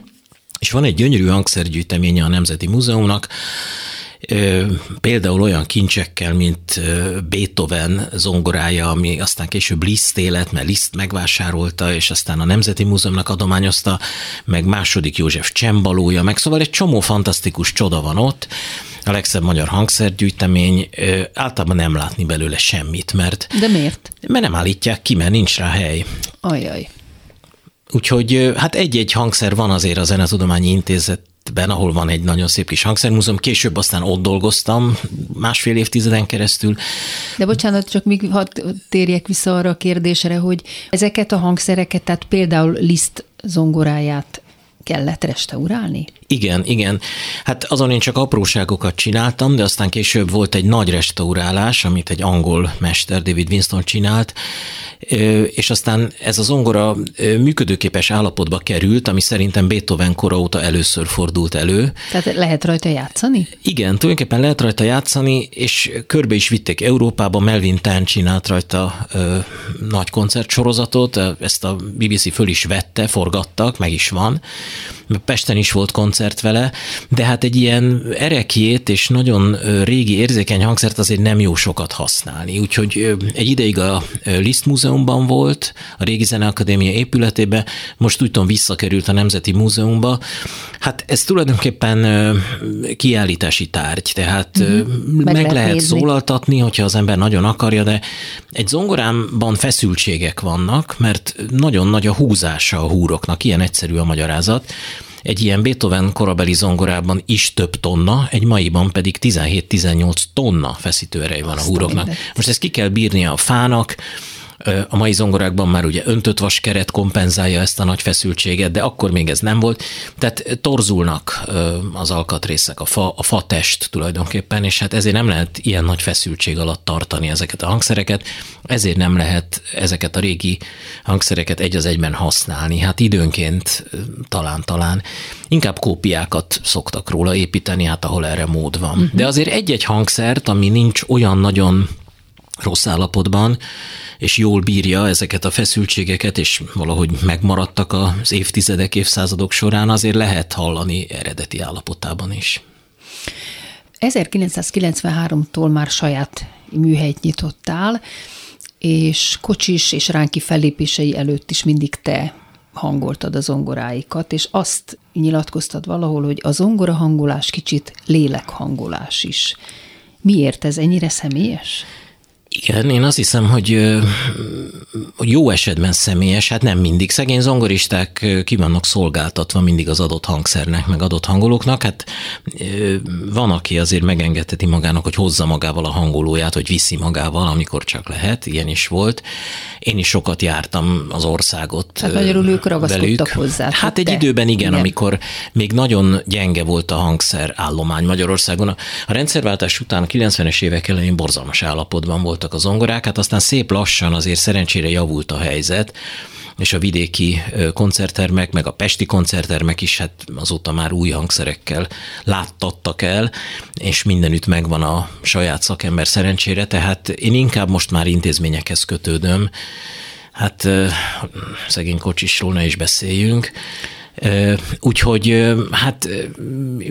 És van egy gyönyörű hangszergyűjteménye a Nemzeti Múzeumnak, például olyan kincsekkel, mint Beethoven zongorája, ami aztán később Liszt élet, mert Liszt megvásárolta, és aztán a Nemzeti Múzeumnak adományozta, meg második József csembalója, meg szóval egy csomó fantasztikus csoda van ott, a legszebb magyar hangszergyűjtemény, általában nem látni belőle semmit, mert... De miért? Mert nem állítják ki, mert nincs rá hely. Ajaj. Úgyhogy hát egy-egy hangszer van azért a Zenetudományi Intézet ben, ahol van egy nagyon szép kis hangszermúzeum. Később aztán ott dolgoztam másfél évtizeden keresztül. De bocsánat, csak még hadd térjek vissza arra a kérdésre, hogy ezeket a hangszereket, tehát például Liszt zongoráját kellett restaurálni? Igen, igen. Hát azon én csak apróságokat csináltam, de aztán később volt egy nagy restaurálás, amit egy angol mester, David Winston csinált, és aztán ez az zongora működőképes állapotba került, ami szerintem Beethoven kora óta először fordult elő. Tehát lehet rajta játszani? Igen, tulajdonképpen lehet rajta játszani, és körbe is vitték Európába, Melvin Tan csinált rajta ö, nagy koncertsorozatot, ezt a BBC föl is vette, forgattak, meg is van. Pesten is volt koncert vele, de hát egy ilyen erekjét és nagyon régi érzékeny hangszert azért nem jó sokat használni. Úgyhogy egy ideig a Liszt Múzeumban volt, a Régi Zeneakadémia épületébe, most úgy tudom visszakerült a Nemzeti Múzeumba. Hát ez tulajdonképpen kiállítási tárgy, tehát mm-hmm. meg, meg lehet nézni. szólaltatni, hogyha az ember nagyon akarja, de egy zongorámban feszültségek vannak, mert nagyon nagy a húzása a húroknak, ilyen egyszerű a magyarázat. Egy ilyen Beethoven korabeli zongorában is több tonna, egy maiban pedig 17-18 tonna feszítőerej van Azt a húroknak. Most ezt ki kell bírni a fának, a mai zongorákban már ugye öntött vaskeret kompenzálja ezt a nagy feszültséget, de akkor még ez nem volt. Tehát torzulnak az alkatrészek, a fa, a fa test tulajdonképpen, és hát ezért nem lehet ilyen nagy feszültség alatt tartani ezeket a hangszereket, ezért nem lehet ezeket a régi hangszereket egy az egyben használni. Hát időnként talán-talán inkább kópiákat szoktak róla építeni, hát ahol erre mód van. Uh-huh. De azért egy-egy hangszert, ami nincs olyan nagyon rossz állapotban, és jól bírja ezeket a feszültségeket, és valahogy megmaradtak az évtizedek, évszázadok során, azért lehet hallani eredeti állapotában is. 1993-tól már saját műhelyt nyitottál, és Kocsis és Ránki fellépései előtt is mindig te hangoltad a zongoráikat, és azt nyilatkoztad valahol, hogy a zongora hangolás kicsit lélekhangolás is. Miért ez ennyire személyes? Igen, én azt hiszem, hogy, hogy jó esetben személyes, hát nem mindig. Szegény zongoristák ki vannak szolgáltatva mindig az adott hangszernek, meg adott hangolóknak. Hát van, aki azért megengedheti magának, hogy hozza magával a hangolóját, hogy viszi magával, amikor csak lehet. Ilyen is volt. Én is sokat jártam az országot. Hát magyarul ők ragaszkodtak hozzá. Hát, egy te? időben igen, igen, amikor még nagyon gyenge volt a hangszer állomány Magyarországon. A rendszerváltás után a 90-es évek elején borzalmas állapotban volt voltak a zongorák, hát aztán szép lassan azért szerencsére javult a helyzet, és a vidéki koncerttermek, meg a pesti koncerttermek is hát azóta már új hangszerekkel láttattak el, és mindenütt megvan a saját szakember szerencsére, tehát én inkább most már intézményekhez kötődöm, hát szegény kocsisról ne is beszéljünk, Úgyhogy hát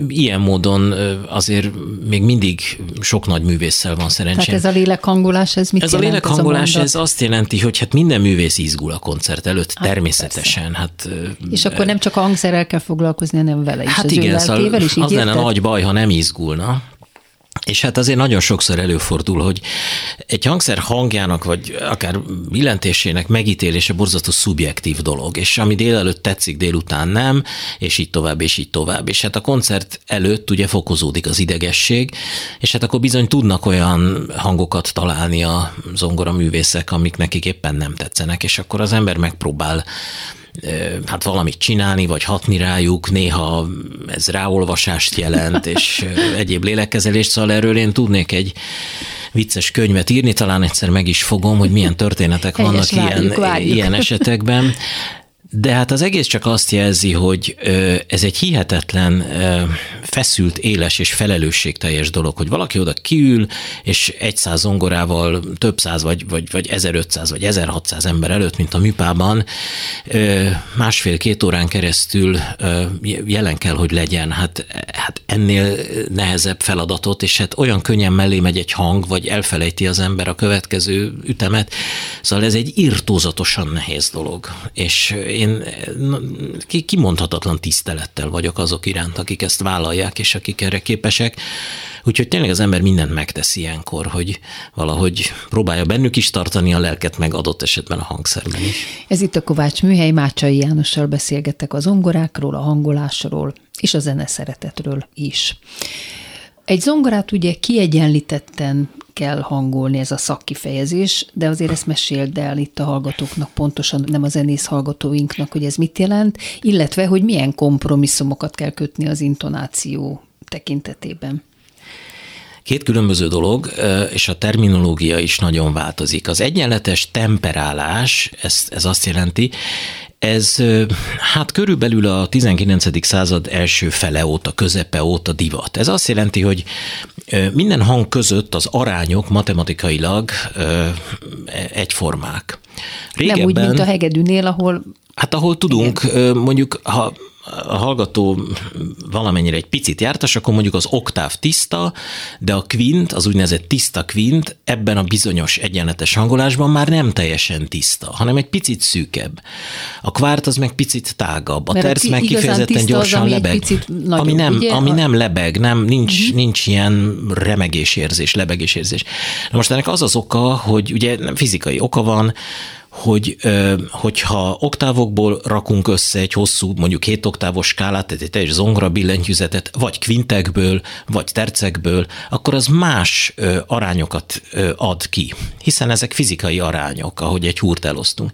ilyen módon azért még mindig sok nagy művésszel van szerencsém. Tehát ez a lélekhangolás, ez mit ez jelent? A lélekhangolás, ez, ez azt jelenti, hogy hát minden művész izgul a koncert előtt, hát, természetesen. Hát, És akkor nem csak a hangszerrel kell foglalkozni, hanem vele is, hát az igen, szóval az lenne nagy baj, ha nem izgulna. És hát azért nagyon sokszor előfordul, hogy egy hangszer hangjának, vagy akár billentésének megítélése borzasztó szubjektív dolog, és ami délelőtt tetszik, délután nem, és így tovább, és így tovább. És hát a koncert előtt ugye fokozódik az idegesség, és hát akkor bizony tudnak olyan hangokat találni a zongora művészek, amik nekik éppen nem tetszenek, és akkor az ember megpróbál hát valamit csinálni, vagy hatni rájuk, néha ez ráolvasást jelent, és egyéb lélekkezelést, szóval erről én tudnék egy vicces könyvet írni, talán egyszer meg is fogom, hogy milyen történetek vannak Helyes, ilyen, várjuk, várjuk. ilyen esetekben. De hát az egész csak azt jelzi, hogy ez egy hihetetlen feszült, éles és felelősségteljes dolog, hogy valaki oda kiül, és egy száz zongorával több száz, vagy, vagy, vagy 1500, vagy 1600 ember előtt, mint a műpában, másfél-két órán keresztül jelen kell, hogy legyen. Hát, hát ennél nehezebb feladatot, és hát olyan könnyen mellé megy egy hang, vagy elfelejti az ember a következő ütemet. Szóval ez egy irtózatosan nehéz dolog. És kimondhatatlan tisztelettel vagyok azok iránt, akik ezt vállalják, és akik erre képesek. Úgyhogy tényleg az ember mindent megtesz ilyenkor, hogy valahogy próbálja bennük is tartani a lelket, meg adott esetben a hangszerben is. Ez itt a Kovács Műhely, Mácsai Jánossal beszélgettek az ongorákról, a hangolásról és a zene szeretetről is. Egy zongorát ugye kiegyenlítetten kell hangolni, ez a szakkifejezés, de azért ezt meséld el itt a hallgatóknak, pontosan nem a zenész hallgatóinknak, hogy ez mit jelent, illetve, hogy milyen kompromisszumokat kell kötni az intonáció tekintetében. Két különböző dolog, és a terminológia is nagyon változik. Az egyenletes temperálás, ez, ez azt jelenti, ez hát körülbelül a 19. század első fele óta, közepe óta divat. Ez azt jelenti, hogy minden hang között az arányok matematikailag egyformák. Régebben, Nem úgy, mint a hegedűnél, ahol Hát ahol tudunk, Igen. mondjuk, ha a hallgató valamennyire egy picit jártas, akkor mondjuk az oktáv tiszta, de a kvint, az úgynevezett tiszta kvint ebben a bizonyos egyenletes hangolásban már nem teljesen tiszta, hanem egy picit szűkebb. A kvárt az meg picit tágabb, a terc meg kifejezetten gyorsan az, ami lebeg. Nagyobb, ami, nem, ugye? ami nem lebeg, nem, nincs, uh-huh. nincs ilyen remegésérzés, lebegésérzés. Na most ennek az az oka, hogy ugye nem fizikai oka van, hogy hogyha oktávokból rakunk össze egy hosszú, mondjuk két oktávos skálát, tehát egy teljes zongra billentyűzetet, vagy kvintekből, vagy tercekből, akkor az más arányokat ad ki, hiszen ezek fizikai arányok, ahogy egy húrt elosztunk.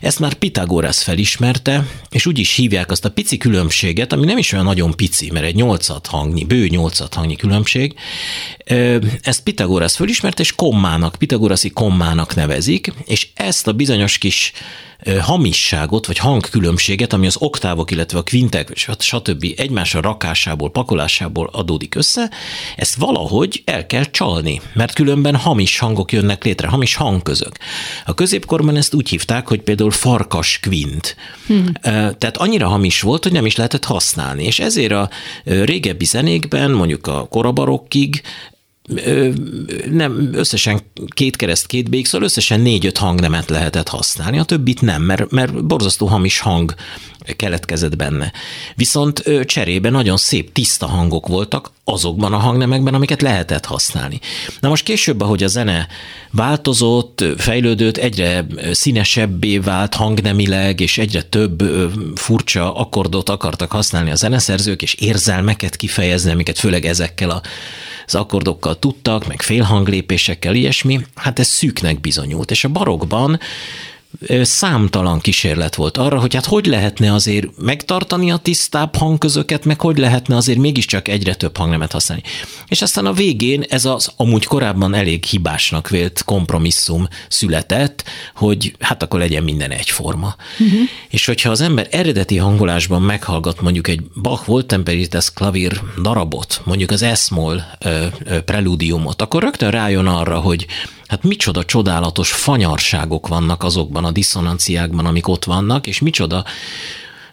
Ezt már Pitagoras felismerte, és úgy is hívják azt a pici különbséget, ami nem is olyan nagyon pici, mert egy nyolcat hangnyi, bő nyolcat hangnyi különbség, ezt Pitagoras felismerte, és kommának, pitagoraszi kommának nevezik, és ezt a bizonyos kis hamisságot, vagy hangkülönbséget, ami az oktávok, illetve a kvintek, stb. egymásra rakásából, pakolásából adódik össze, ezt valahogy el kell csalni, mert különben hamis hangok jönnek létre, hamis hangközök. A középkorban ezt úgy hívták, hogy például farkas kvint. Hmm. Tehát annyira hamis volt, hogy nem is lehetett használni, és ezért a régebbi zenékben, mondjuk a korabarokkig nem, összesen két kereszt, két bék, szóval összesen négy-öt hangnemet lehetett használni, a többit nem, mert, mert borzasztó hamis hang keletkezett benne. Viszont cserébe nagyon szép, tiszta hangok voltak azokban a hangnemekben, amiket lehetett használni. Na most később, ahogy a zene változott, fejlődött, egyre színesebbé vált hangnemileg, és egyre több furcsa akkordot akartak használni a zeneszerzők, és érzelmeket kifejezni, amiket főleg ezekkel az akkordokkal tudtak, meg félhanglépésekkel, ilyesmi, hát ez szűknek bizonyult. És a barokban számtalan kísérlet volt arra, hogy hát hogy lehetne azért megtartani a tisztább hangközöket, meg hogy lehetne azért mégiscsak egyre több hangnemet használni. És aztán a végén ez az amúgy korábban elég hibásnak vélt kompromisszum született, hogy hát akkor legyen minden egyforma. Uh-huh. És hogyha az ember eredeti hangolásban meghallgat mondjuk egy Bach volt Temperitas klavír darabot, mondjuk az S-moll preludiumot, akkor rögtön rájön arra, hogy hát micsoda csodálatos fanyarságok vannak azokban a diszonanciákban, amik ott vannak, és micsoda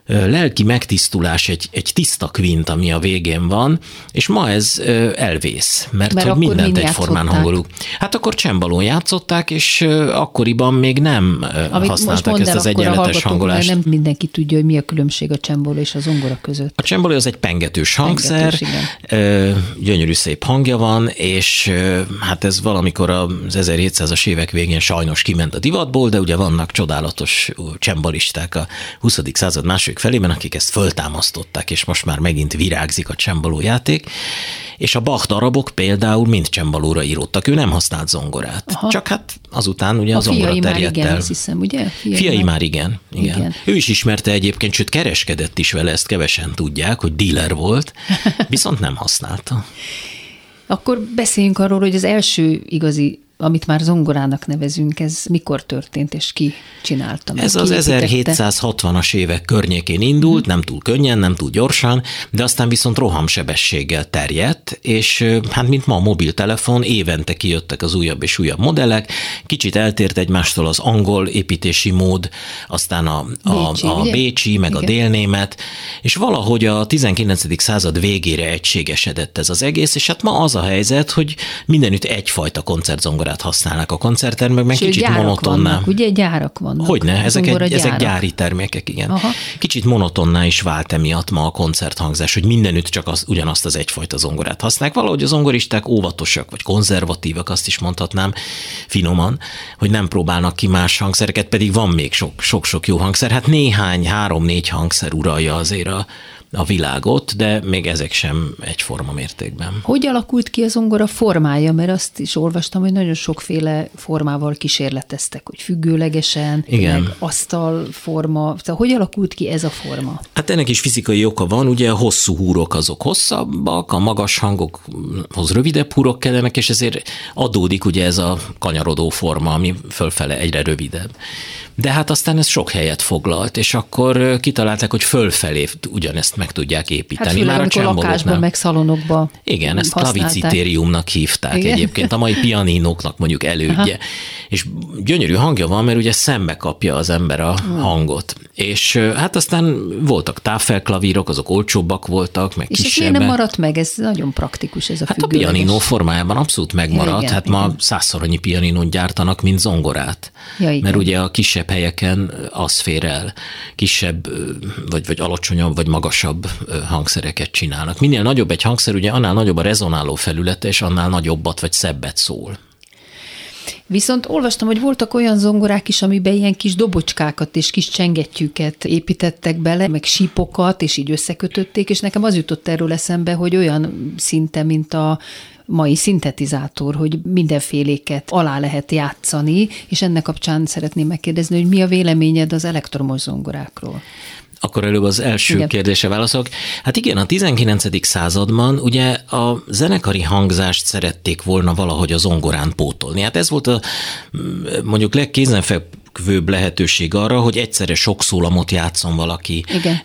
lelki megtisztulás, egy, egy tiszta kvint, ami a végén van, és ma ez elvész, mert, mert hogy mindent egyformán hangolunk. Hát akkor csembalón játszották, és akkoriban még nem Amit használták ezt az egyenletes hangolást. Nem mindenki tudja, hogy mi a különbség a csembaló és a zongora között. A csembaló az egy pengetős hangszer, pengetős, gyönyörű szép hangja van, és hát ez valamikor az 1700-as évek végén sajnos kiment a divatból, de ugye vannak csodálatos csembalisták a 20. század második felében, akik ezt föltámasztották, és most már megint virágzik a csembaló játék, és a Bach darabok például mind csembalóra íródtak, ő nem használt zongorát. Aha. Csak hát azután ugye a, a zongora terjedt el. Azt hiszem, ugye? Fiai, fiai már igen, igen. igen. Ő is ismerte egyébként, sőt kereskedett is vele, ezt kevesen tudják, hogy dealer volt, (laughs) viszont nem használta. Akkor beszéljünk arról, hogy az első igazi amit már zongorának nevezünk, ez mikor történt, és ki csinálta? Ez az 1760-as évek környékén indult, nem túl könnyen, nem túl gyorsan, de aztán viszont rohamsebességgel terjedt, és hát mint ma a mobiltelefon, évente kijöttek az újabb és újabb modellek, kicsit eltért egymástól az angol építési mód, aztán a, a, bécsi, a bécsi, meg Igen. a délnémet, és valahogy a 19. század végére egységesedett ez az egész, és hát ma az a helyzet, hogy mindenütt egyfajta koncertzongora zongorát használnak a koncerttermekben, Sőt, kicsit monotonná. Vannak, ugye gyárak vannak. Hogyne, ezek, egy, ezek gyári termékek, igen. Aha. Kicsit monotonná is vált emiatt ma a koncerthangzás, hogy mindenütt csak az, ugyanazt az egyfajta zongorát használják. Valahogy a zongoristák óvatosak, vagy konzervatívak, azt is mondhatnám finoman, hogy nem próbálnak ki más hangszereket, pedig van még sok-sok jó hangszer. Hát néhány, három-négy hangszer uralja azért a, a világot, de még ezek sem egyforma mértékben. Hogy alakult ki a zongora formája? Mert azt is olvastam, hogy nagyon sokféle formával kísérleteztek, hogy függőlegesen, Igen. asztalforma. Tehát hogy alakult ki ez a forma? Hát ennek is fizikai oka van, ugye a hosszú húrok azok hosszabbak, a magas hangokhoz rövidebb húrok kellenek, és ezért adódik ugye ez a kanyarodó forma, ami fölfele egyre rövidebb. De hát aztán ez sok helyet foglalt, és akkor kitalálták, hogy fölfelé ugyanezt meg tudják építeni. Hát főleg, Már a lakásban, meg szalonokba Igen, ezt klavicitériumnak hívták Igen? egyébként, a mai pianinóknak mondjuk elődje. Aha. És gyönyörű hangja van, mert ugye szembe kapja az ember a hmm. hangot. És hát aztán voltak távfelklavírok, azok olcsóbbak voltak, meg és kisebbek. És nem maradt meg? Ez nagyon praktikus ez a Hát a pianinó formájában abszolút megmaradt. Igen, hát igen. ma százszor annyi pianinót gyártanak, mint zongorát. Ja, igen. Mert ugye a kisebb helyeken az fér el. Kisebb, vagy, vagy alacsonyabb, vagy magasabb hangszereket csinálnak. Minél nagyobb egy hangszer, ugye annál nagyobb a rezonáló felülete, és annál nagyobbat vagy szebbet szól. Viszont olvastam, hogy voltak olyan zongorák is, amiben ilyen kis dobocskákat és kis csengettyűket építettek bele, meg sípokat, és így összekötötték, és nekem az jutott erről eszembe, hogy olyan szinte, mint a mai szintetizátor, hogy mindenféléket alá lehet játszani, és ennek kapcsán szeretném megkérdezni, hogy mi a véleményed az elektromos zongorákról? Akkor előbb az első igen. kérdése válaszok. Hát igen, a 19. században ugye a zenekari hangzást szerették volna valahogy a zongorán pótolni. Hát ez volt a mondjuk legkézenfebb legfőbb lehetőség arra, hogy egyszerre sok szólamot játszon valaki, Igen.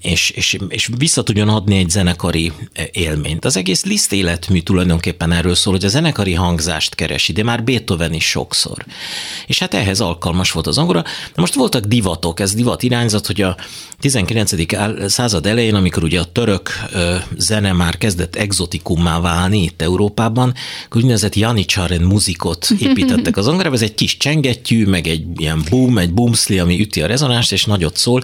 És, és, és vissza tudjon adni egy zenekari élményt. Az egész Liszt életmű tulajdonképpen erről szól, hogy a zenekari hangzást keresi, de már Beethoven is sokszor. És hát ehhez alkalmas volt az angora. De most voltak divatok, ez divat irányzat, hogy a 19. század elején, amikor ugye a török zene már kezdett exotikummá válni itt Európában, úgynevezett Janicsaren muzikot építettek az angorába, ez egy kis csengettyű, meg egy ilyen boom, egy boomsli, ami üti a rezonást, és nagyot szól,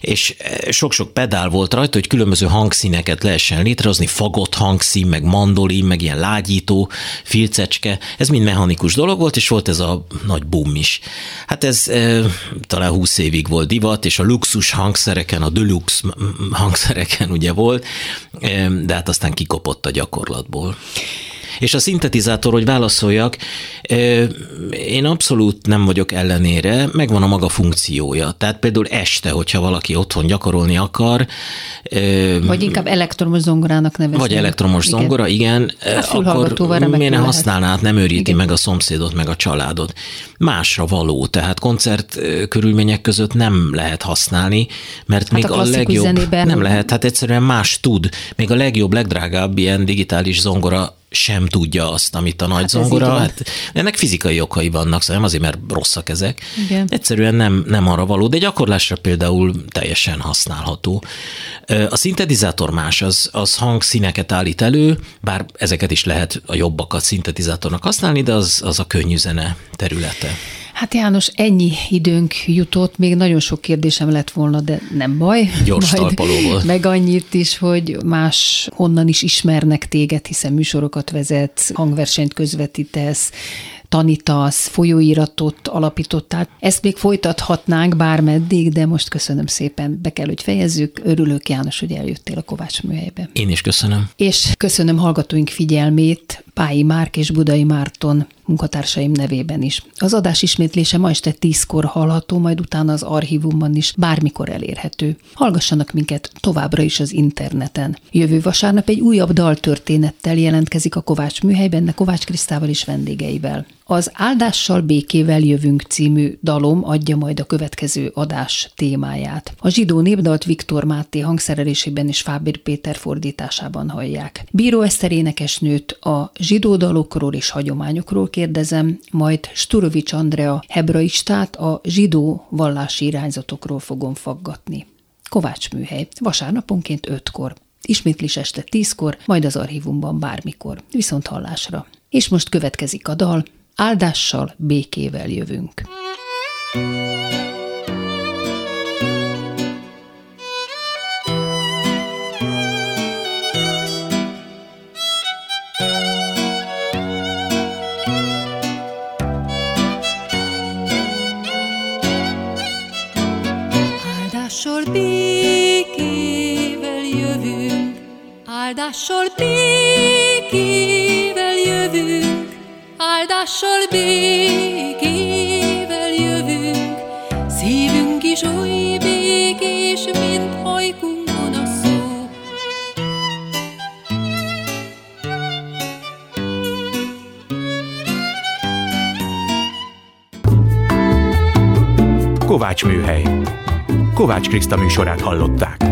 és eh, sok-sok pedál volt rajta, hogy különböző hangszíneket lehessen létrehozni, fagott hangszín, meg mandolin, meg ilyen lágyító, filcecske, ez mind mechanikus dolog volt, és volt ez a nagy boom is. Hát ez e, talán 20 évig volt divat, és a luxus hangszereken, a deluxe hangszereken ugye volt, e, de hát aztán kikopott a gyakorlatból. És a szintetizátor, hogy válaszoljak, én abszolút nem vagyok ellenére, megvan a maga funkciója. Tehát például este, hogyha valaki otthon gyakorolni akar. Vagy inkább elektromos zongorának nevezni. Vagy elektromos igen. zongora, igen. Hát akkor miért ne használná, nem őríti igen. meg a szomszédot, meg a családot. Másra való, tehát koncert körülmények között nem lehet használni, mert hát még a, a legjobb... Zenében... Nem lehet, hát egyszerűen más tud. Még a legjobb, legdrágább ilyen digitális zongora sem tudja azt, amit a nagy Hát zongora. Hát, ennek fizikai okai vannak, szóval nem azért, mert rosszak ezek. Igen. Egyszerűen nem, nem arra való, de gyakorlásra például teljesen használható. A szintetizátor más, az, az hangszíneket állít elő, bár ezeket is lehet a jobbakat szintetizátornak használni, de az, az a könnyű zene területe. Hát János, ennyi időnk jutott, még nagyon sok kérdésem lett volna, de nem baj. Gyors Majd talpaló volt. Meg annyit is, hogy más honnan is ismernek téged, hiszen műsorokat vezetsz, hangversenyt közvetítesz, tanítasz, folyóiratot alapítottál. Ezt még folytathatnánk bármeddig, de most köszönöm szépen. Be kell, hogy fejezzük. Örülök, János, hogy eljöttél a Kovács műhelybe. Én is köszönöm. És köszönöm hallgatóink figyelmét, Pályi Márk és Budai Márton munkatársaim nevében is. Az adás ismétlése ma este tízkor hallható, majd utána az archívumban is bármikor elérhető. Hallgassanak minket továbbra is az interneten. Jövő vasárnap egy újabb daltörténettel jelentkezik a Kovács műhelyben, de Kovács Krisztával és vendégeivel. Az Áldással békével jövünk című dalom adja majd a következő adás témáját. A zsidó népdalt Viktor Máté hangszerelésében és Fábir Péter fordításában hallják. Bíró Eszter énekesnőt a zsidó dalokról és hagyományokról kérdezem, majd Sturovics Andrea hebraistát a zsidó vallási irányzatokról fogom faggatni. Kovács műhely, vasárnaponként 5-kor. Ismétlés este 10-kor, majd az archívumban bármikor. Viszont hallásra. És most következik a dal, áldással, békével jövünk. Áldással békével jövünk, áldással békével áldással békével jövünk. Szívünk is oly békés, mint hajkunkon a szó. Kovács műhely. Kovács Kriszta műsorát hallották.